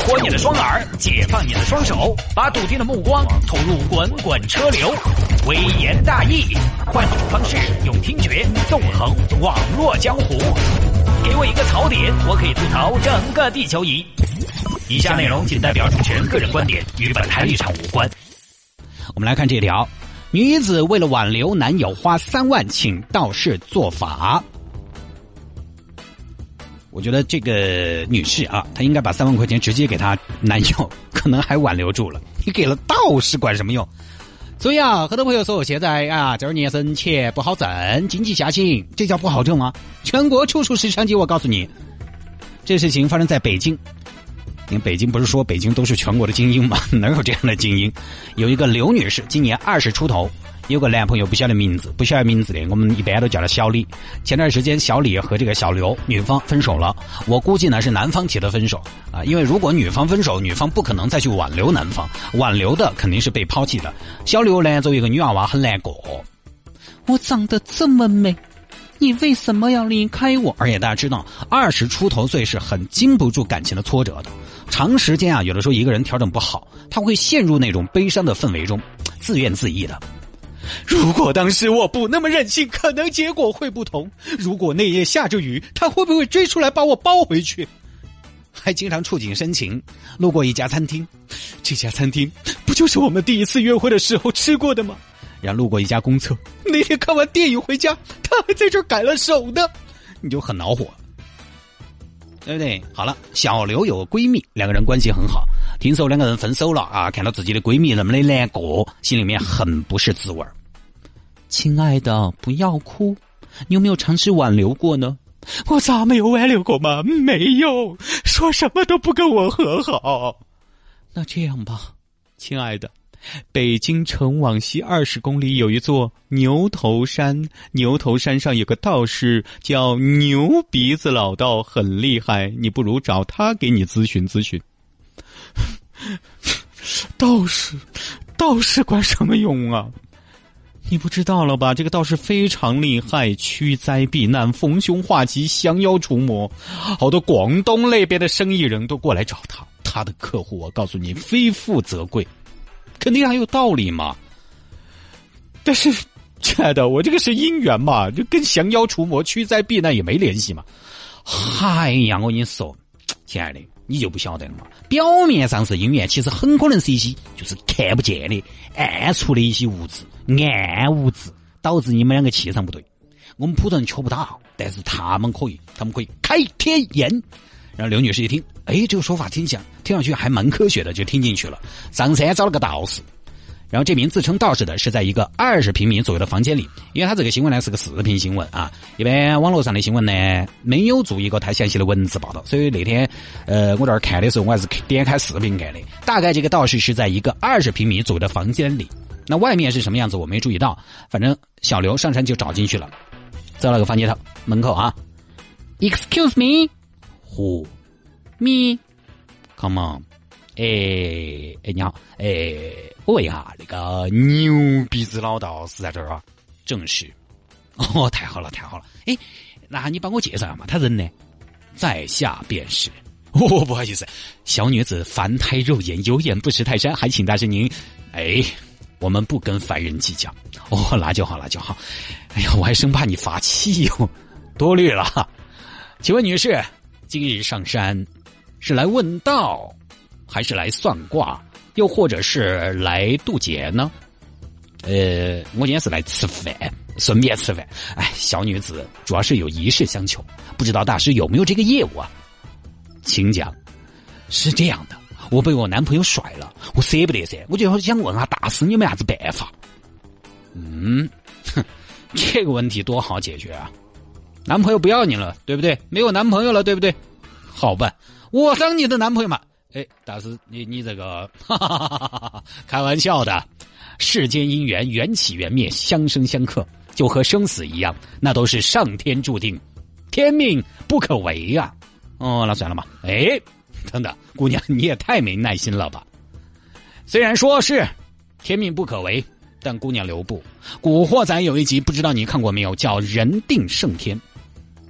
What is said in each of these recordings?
活你的双耳，解放你的双手，把笃定的目光投入滚滚车流。微言大义，换种方式用听觉纵横网络江湖。给我一个槽点，我可以吐槽整个地球仪。以下内容仅代表主持人个人观点，与本台立场无关。我们来看这条：女子为了挽留男友，花三万请道士做法。我觉得这个女士啊，她应该把三万块钱直接给她男友，可能还挽留住了。你给了道士管什么用？所以啊，很多朋友说我现在啊，这儿年生钱不好挣，经济下行，这叫不好挣吗？全国处处是商机。我告诉你，这事情发生在北京。你看，北京不是说北京都是全国的精英吗？哪有这样的精英？有一个刘女士，今年二十出头。有个男朋友不晓得名字，不晓得名字的，我们一般都叫他小李。前段时间，小李和这个小刘女方分手了。我估计呢是男方提的分手啊，因为如果女方分手，女方不可能再去挽留男方，挽留的肯定是被抛弃的。小刘呢，作为一个女娃娃，很难过。我长得这么美，你为什么要离开我？而且大家知道，二十出头岁是很经不住感情的挫折的。长时间啊，有的时候一个人调整不好，他会陷入那种悲伤的氛围中，自怨自艾的。如果当时我不那么任性，可能结果会不同。如果那夜下着雨，他会不会追出来把我抱回去？还经常触景生情，路过一家餐厅，这家餐厅不就是我们第一次约会的时候吃过的吗？然后路过一家公厕，那天看完电影回家，他还在这改了手呢，你就很恼火，对不对？好了，小刘有个闺蜜，两个人关系很好。听说两个人分手了啊！看到自己的闺蜜那么的难过，心里面很不是滋味儿亲爱的，不要哭，你有没有尝试挽留过呢？我咋没有挽留过吗？没有，说什么都不跟我和好。那这样吧，亲爱的，北京城往西二十公里有一座牛头山，牛头山上有个道士叫牛鼻子老道，很厉害，你不如找他给你咨询咨询。道士，道士管什么用啊？你不知道了吧？这个道士非常厉害，驱灾避难、逢凶化吉、降妖除魔。好多广东那边的生意人都过来找他，他的客户，我告诉你，非富则贵，肯定还有道理嘛。但是，亲爱的，我这个是姻缘嘛，就跟降妖除魔、驱灾避难也没联系嘛。哎呀，我跟你说，亲爱的。你就不晓得了嘛？表面上是姻缘，其实很可能是一些就是看不见的暗处的一些物质、暗物质，导致你们两个气场不对。我们普通人瞧不到，但是他们可以，他们可以开天眼。然后刘女士一听，哎，这个说法听起来听上去还蛮科学的，就听进去了。上山找了个道士。然后这名自称道士的是在一个二十平米左右的房间里，因为他这个新闻呢是个视频新闻啊，一般网络上的新闻呢没有做一个太详细的文字报道，所以那天呃我这儿看的时候我还是点开视频看的。大概这个道士是在一个二十平米左右的房间里，那外面是什么样子我没注意到，反正小刘上山就找进去了，在那个房间头门口啊，Excuse me，呼，me，come on。哎哎，你好，哎，我问一下，那个牛鼻子老道是在这儿啊？正是。哦，太好了，太好了。哎，那你帮我介绍一下嘛？他人呢？在下便是。哦，不好意思，小女子凡胎肉眼，有眼不识泰山，还请大师您。哎，我们不跟凡人计较。哦，那就好，那就好。哎呀，我还生怕你发气哟，多虑了。请问女士，今日上山是来问道？还是来算卦，又或者是来渡劫呢？呃，我今天是来吃饭，顺便吃饭。哎，小女子主要是有一事相求，不知道大师有没有这个业务啊？请讲。是这样的，我被我男朋友甩了，我舍不得噻，我就想问下大师，有没啥子办法？嗯，哼，这个问题多好解决啊！男朋友不要你了，对不对？没有男朋友了，对不对？好办，我当你的男朋友嘛。哎，大师，你你这个，哈哈哈哈开玩笑的，世间姻缘缘起缘灭，相生相克，就和生死一样，那都是上天注定，天命不可违呀。哦，那算了吧。哎，等等，姑娘，你也太没耐心了吧？虽然说是天命不可违，但姑娘留步。古惑仔有一集，不知道你看过没有？叫人定胜天，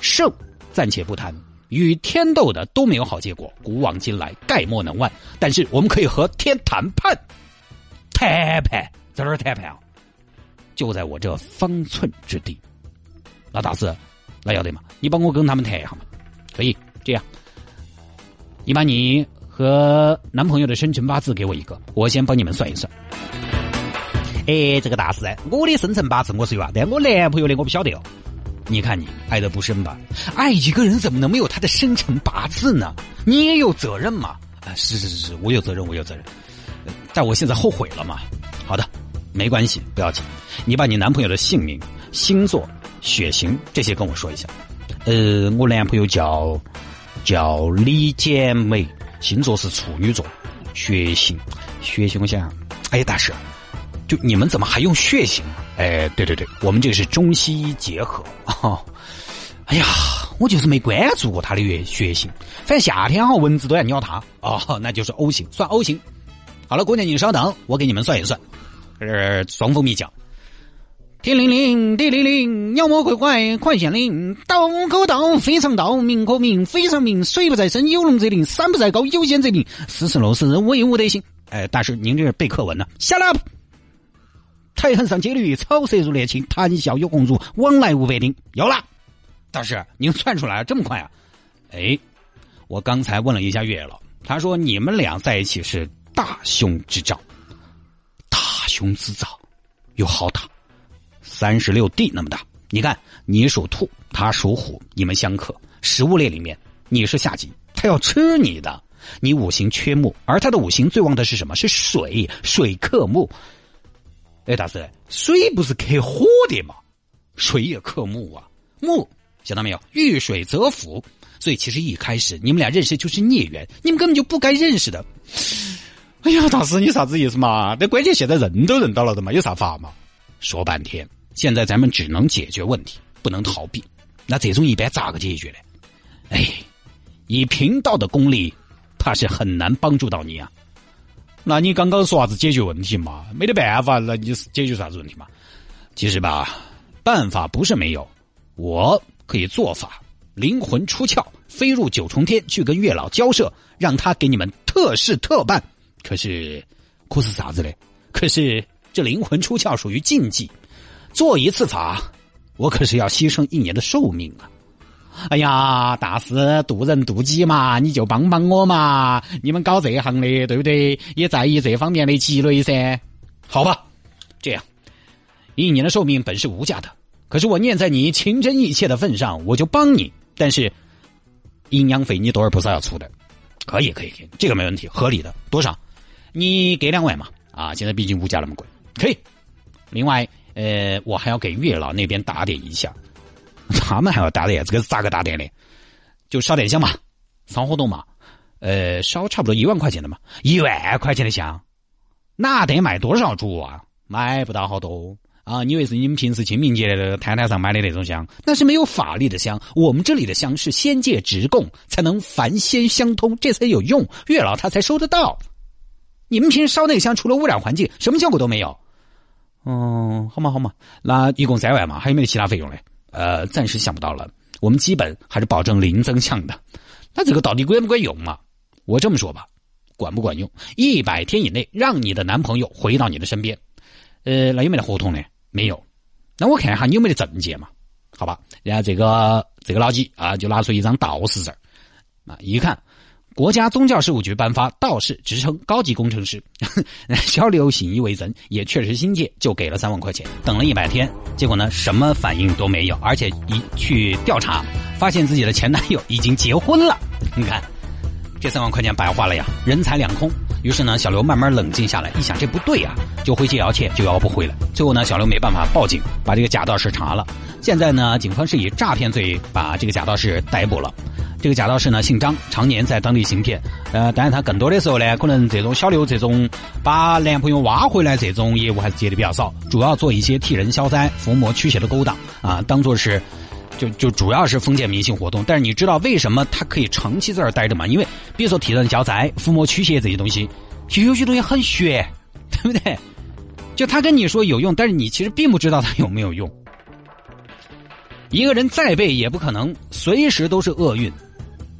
胜暂且不谈。与天斗的都没有好结果，古往今来概莫能外。但是我们可以和天谈判，谈判在哪儿谈判啊？就在我这方寸之地。那大师，那要得嘛？你帮我跟他们谈一下嘛？可以这样，你把你和男朋友的生辰八字给我一个，我先帮你们算一算。哎，这个大师，我的生辰八字我是有啊，但我男朋友的我不晓得哦。你看你爱的不深吧？爱一个人怎么能没有他的生辰八字呢？你也有责任嘛？啊，是是是是，我有责任，我有责任。但我现在后悔了嘛？好的，没关系，不要紧。你把你男朋友的姓名、星座、血型这些跟我说一下。呃，我男朋友叫叫李简美，星座是处女座，血型血型我想想，哎，大师。就你们怎么还用血型？哎，对对对，我们这个是中西医结合。哦，哎呀，我就是没关注过他的血血型。反正夏天哈蚊子都要咬他。哦，那就是 O 型，算 O 型。好了，姑娘你稍等，我给你们算一算。呃，双峰蜜讲。天灵灵，地灵灵，妖魔鬼怪快显灵。道可道，非常道；名可名，非常名。水不在深，有龙则灵；山不在高，有仙则灵。斯是陋室，惟吾德行。哎，大师，您这是背课文呢？下来。台痕上阶绿，草色如年轻，谈笑有鸿儒，往来无白丁。有了，大师，您算出来了这么快啊？哎，我刚才问了一下月老，他说你们俩在一起是大凶之兆。大凶之兆有好大，三十六地那么大。你看，你属兔，他属虎，你们相克。食物链里面，你是下级，他要吃你的。你五行缺木，而他的五行最旺的是什么？是水，水克木。哎，大师，水不是克火的嘛？水也克木啊，木想到没有？遇水则腐，所以其实一开始你们俩认识就是孽缘，你们根本就不该认识的。哎呀，大师，你啥子意思嘛？那关键现在认都认到了的嘛，有啥法嘛？说半天，现在咱们只能解决问题，不能逃避。那这种一般咋个解决呢？哎，以贫道的功力，怕是很难帮助到你啊。那你刚刚说啥子解决问题嘛？没得办法，那你是解决啥子问题嘛？其实吧，办法不是没有，我可以做法，灵魂出窍，飞入九重天去跟月老交涉，让他给你们特事特办。可是，可是啥子嘞？可是这灵魂出窍属于禁忌，做一次法，我可是要牺牲一年的寿命啊！哎呀，大师渡人渡己嘛，你就帮帮我嘛！你们搞这一行的，对不对？也在意这方面的积累噻。好吧，这样，一年的寿命本是无价的，可是我念在你情真意切的份上，我就帮你。但是，阴阳费你多尔菩萨要出的，可以，可以，可以，这个没问题，合理的。多少？你给两万嘛？啊，现在毕竟物价那么贵，可以。另外，呃，我还要给月老那边打点一下。他们还要打点，这个是咋个打点的？就烧点香嘛，烧活动嘛，呃，烧差不多一万块钱的嘛，一万块钱的香，那得买多少柱啊？买不到好多啊！你以为是你们平时清明节的摊摊上买的那种香？那是没有法力的香，我们这里的香是仙界直供，才能凡仙相通，这才有用，月老他才收得到。你们平时烧那个香，除了污染环境，什么效果都没有。嗯，好嘛好嘛，那一共三万嘛，还有没有其他费用嘞？呃，暂时想不到了。我们基本还是保证零增项的。那这个到底管不管用嘛？我这么说吧，管不管用？一百天以内让你的男朋友回到你的身边。呃，那有没得合同呢？没有。那我看一下你有没得证件嘛？好吧。然后这个这个老几啊，就拿出一张道士证啊，一看。国家宗教事务局颁发道士职称高级工程师，小刘信以为真，也确实心切，就给了三万块钱。等了一百天，结果呢，什么反应都没有，而且一去调查，发现自己的前男友已经结婚了。你看，这三万块钱白花了呀，人财两空。于是呢，小刘慢慢冷静下来，一想这不对啊，就回去要钱，就要不回来。最后呢，小刘没办法报警，把这个假道士查了。现在呢，警方是以诈骗罪把这个假道士逮捕了。这个假道士呢，姓张，常年在当地行骗。呃，但是他更多的时候呢，可能这种小刘这种把男朋友挖回来这种业务还是接的比较少，主要做一些替人消灾、伏魔驱邪的勾当啊，当做是，就就主要是封建迷信活动。但是你知道为什么他可以长期在这儿待着吗？因为比如说替人消灾、伏魔驱邪这些东西，其实有些东西很玄，对不对？就他跟你说有用，但是你其实并不知道他有没有用。一个人再背，也不可能随时都是厄运。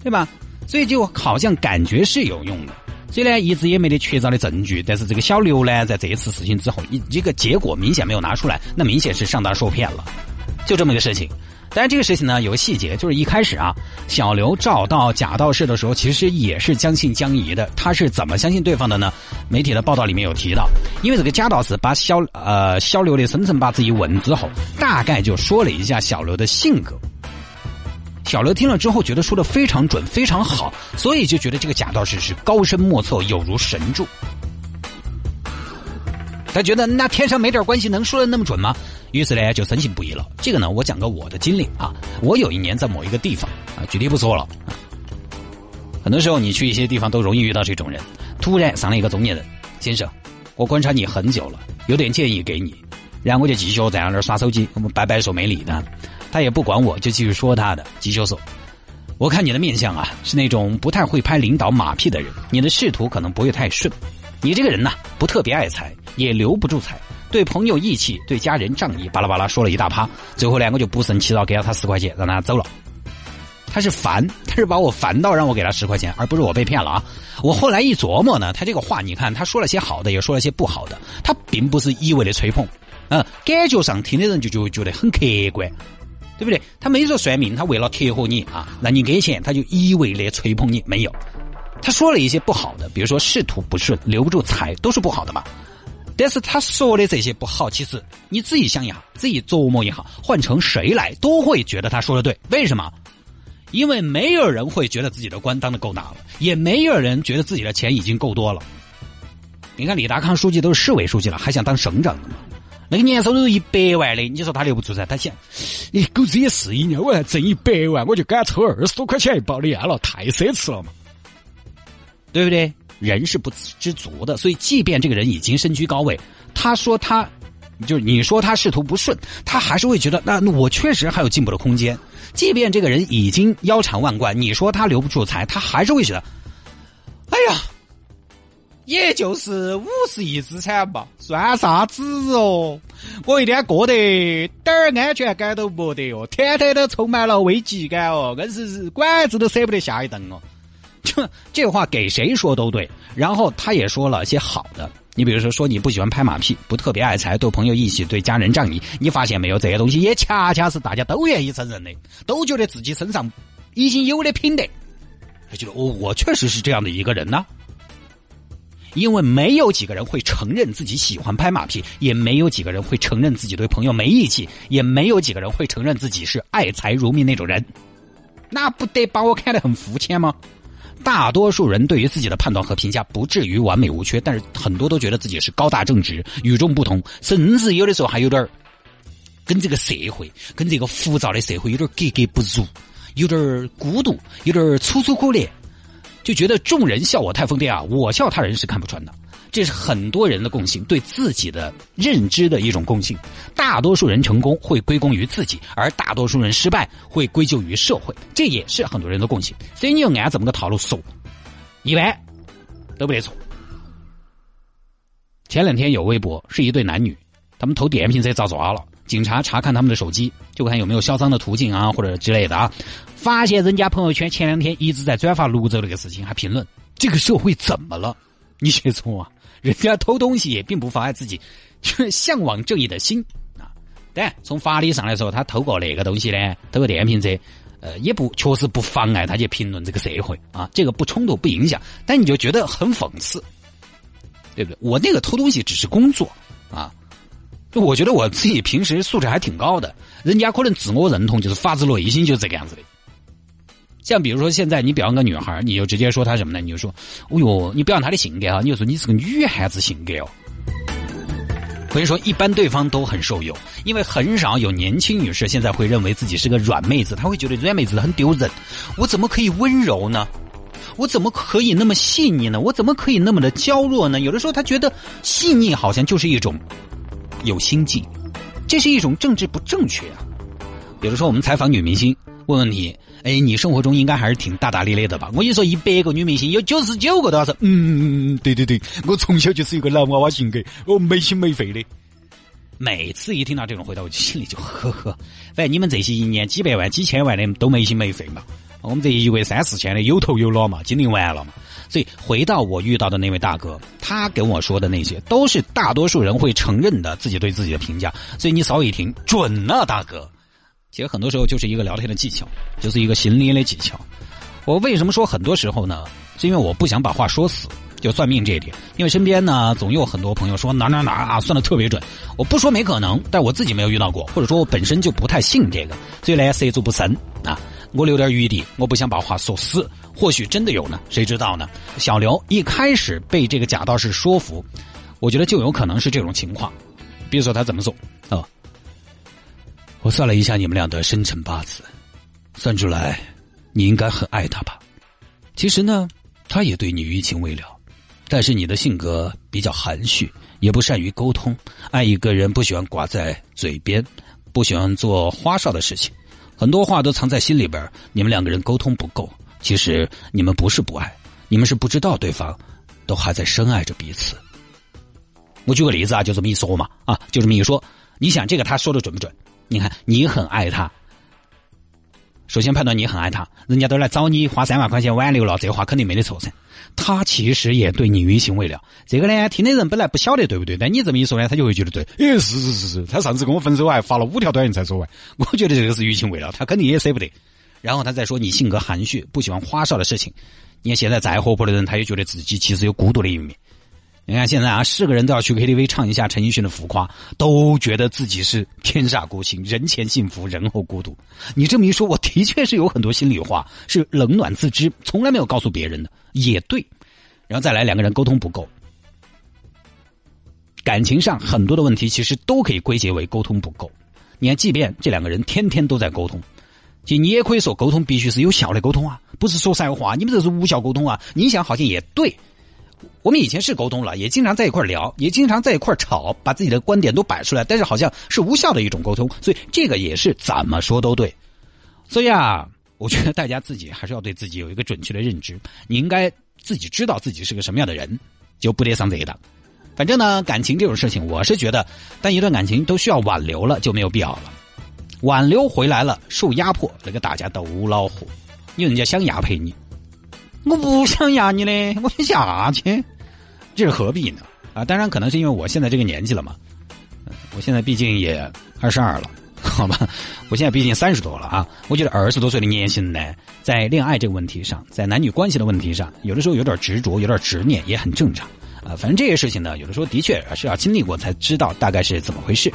对吧？所以就好像感觉是有用的。所以呢，一直也没得确凿的证据。但是这个小刘呢，在这一次事情之后，一一个结果明显没有拿出来，那明显是上当受骗了，就这么一个事情。但这个事情呢，有个细节，就是一开始啊，小刘找到贾道士的时候，其实也是将信将疑的。他是怎么相信对方的呢？媒体的报道里面有提到，因为这个贾道士把小呃小刘的生辰八字一问之后，大概就说了一下小刘的性格。小刘听了之后，觉得说的非常准，非常好，所以就觉得这个贾道士是高深莫测，有如神助。他觉得那天上没点关系，能说的那么准吗？于是呢，就深信不疑了。这个呢，我讲个我的经历啊。我有一年在某一个地方啊，具体不说了。很多时候你去一些地方都容易遇到这种人。突然上来一个中年人，先生，我观察你很久了，有点建议给你。然后我就继续在那儿耍手机，我们摆摆手没理他，他也不管我，就继续说他的，继续说。我看你的面相啊，是那种不太会拍领导马屁的人，你的仕途可能不会太顺。你这个人呐，不特别爱财，也留不住财。对朋友义气，对家人仗义，巴拉巴拉说了一大趴。最后呢，我就不胜其扰，给了他十块钱，让他走了。他是烦，他是把我烦到让我给他十块钱，而不是我被骗了啊！我后来一琢磨呢，他这个话，你看他说了些好的，也说了些不好的，他并不是一味的吹捧，嗯，感觉上听的人就就觉得很客观，对不对？他没说算命，他为了贴合你啊，让你给钱，他就一味的吹捧你，没有。他说了一些不好的，比如说仕途不顺，留不住财，都是不好的嘛。但是他说的这些不好，其实你自己想一下，自己琢磨一下，换成谁来都会觉得他说的对。为什么？因为没有人会觉得自己的官当的够大了，也没有人觉得自己的钱已经够多了。你看李达康书记都是市委书记了，还想当省长呢吗？那个年收入一百万的，你说他留不住噻？他想，你狗子也是一年我还挣一百万，我就给他抽二十多块钱一包的烟了，太奢侈了嘛，对不对？人是不知足的，所以即便这个人已经身居高位，他说他，就是你说他仕途不顺，他还是会觉得那我确实还有进步的空间。即便这个人已经腰缠万贯，你说他留不住财，他还是会觉得，哎呀，也就是五十亿资产吧，算啥子哦？我一天过得点儿安全感都没得哦，天天都充满了危机感哦，硬是管子都舍不得下一顿哦。这这话给谁说都对，然后他也说了些好的，你比如说说你不喜欢拍马屁，不特别爱财，对朋友义气，对家人仗义，你发现没有？这些东西也恰恰是大家都愿意承认的，都觉得自己身上已经有的品德，他觉得我我确实是这样的一个人呢。因为没有几个人会承认自己喜欢拍马屁，也没有几个人会承认自己对朋友没义气，也没有几个人会承认自己是爱财如命那种人，那不得把我看得很肤浅吗？大多数人对于自己的判断和评价不至于完美无缺，但是很多都觉得自己是高大正直、与众不同，甚至有的时候还有点跟这个社会、跟这个浮躁的社会有点格格不入，有点孤独，有点楚楚可怜，就觉得众人笑我太疯癫啊，我笑他人是看不穿的。这是很多人的共性，对自己的认知的一种共性。大多数人成功会归功于自己，而大多数人失败会归咎于社会，这也是很多人的共性。所以你要按这么个套路说，一般都不得错。前两天有微博是一对男女，他们偷电瓶车遭抓了，警察查看他们的手机，就看有没有销赃的途径啊，或者之类的啊，发现人家朋友圈前两天一直在转发泸州那个事情，还评论这个社会怎么了？你写错啊！人家偷东西也并不妨碍自己，就是向往正义的心啊。但从法理上来说，他偷过那个东西呢，偷个电瓶车，呃，也不确实不妨碍他去评论这个社会啊。这个不冲突不影响，但你就觉得很讽刺，对不对？我那个偷东西只是工作啊，就我觉得我自己平时素质还挺高的，人家可能自我认同就是发自内心就是这个样子的。像比如说，现在你表扬个女孩，你就直接说她什么呢？你就说：“哦哟，你表扬她的性格啊！”你就说你是个女孩子性格哦。可以说，一般对方都很受用，因为很少有年轻女士现在会认为自己是个软妹子，她会觉得软妹子很丢人。我怎么可以温柔呢？我怎么可以那么细腻呢？我怎么可以那么的娇弱呢？有的时候她觉得细腻好像就是一种有心计，这是一种政治不正确啊。比如说，我们采访女明星，问问题。哎，你生活中应该还是挺大大咧咧的吧？我跟你说，一百个女明星有九十九个都要说，嗯，对对对，我从小就是一个男娃娃性格，我没心没肺的。每次一听到这种回答，我就心里就呵呵。反正你们这些一年几百万、几千万的都没心没肺嘛，我们这一位三四千的有头有脑嘛，经历完了嘛。所以回到我遇到的那位大哥，他跟我说的那些，都是大多数人会承认的自己对自己的评价。所以你稍微一听，准了，大哥。其实很多时候就是一个聊天的技巧，就是一个心理的技巧。我为什么说很多时候呢？是因为我不想把话说死，就算命这一点。因为身边呢，总有很多朋友说哪哪哪啊，算的特别准。我不说没可能，但我自己没有遇到过，或者说我本身就不太信这个，所以呢，涉足不神啊。我留点余地，我不想把话说死。或许真的有呢，谁知道呢？小刘一开始被这个假道士说服，我觉得就有可能是这种情况。比如说他怎么做啊？我算了一下你们俩的生辰八字，算出来你应该很爱他吧？其实呢，他也对你余情未了，但是你的性格比较含蓄，也不善于沟通，爱一个人不喜欢挂在嘴边，不喜欢做花哨的事情，很多话都藏在心里边。你们两个人沟通不够。其实你们不是不爱，你们是不知道对方都还在深爱着彼此。我举个例子啊，就这么一说嘛，啊，就这么一说。你想这个他说的准不准？你看你很爱他，首先判断你很爱他，人家都来找你花三万块钱挽留了，这话肯定没得错噻。他其实也对你余情未了，这个呢，听的人本来不晓得对不对，但你这么一说呢，他就会觉得对。哎，是是是是，他上次跟我分手还发了五条短信才说完，我觉得这个是余情未了，他肯定也舍不得。然后他再说你性格含蓄，不喜欢花哨的事情。你看现在再活泼的人，他也觉得自己其实有孤独的一面。你看现在啊，是个人都要去 KTV 唱一下陈奕迅的《浮夸》，都觉得自己是天煞孤星，人前幸福，人后孤独。你这么一说，我的确是有很多心里话是冷暖自知，从来没有告诉别人的，也对。然后再来，两个人沟通不够，感情上很多的问题其实都可以归结为沟通不够。你看，即便这两个人天天都在沟通。其实你也可以说，沟通必须是有效的沟通啊，不是说实话。你们这是无效沟通啊！你想，好像也对。我们以前是沟通了，也经常在一块聊，也经常在一块吵，把自己的观点都摆出来，但是好像是无效的一种沟通。所以这个也是怎么说都对。所以啊，我觉得大家自己还是要对自己有一个准确的认知。你应该自己知道自己是个什么样的人，就不得上贼的。反正呢，感情这种事情，我是觉得，当一段感情都需要挽留了，就没有必要了。挽留回来了，受压迫，那个大家都恼火。你人家想压迫你，我不想压你嘞，我想下去，这是何必呢？啊，当然可能是因为我现在这个年纪了嘛。我现在毕竟也二十二了，好吧？我现在毕竟三十多了啊。我觉得二十多岁的年轻人呢，在恋爱这个问题上，在男女关系的问题上，有的时候有点执着，有点执念，也很正常。啊，反正这些事情呢，有的时候的确是要经历过才知道大概是怎么回事。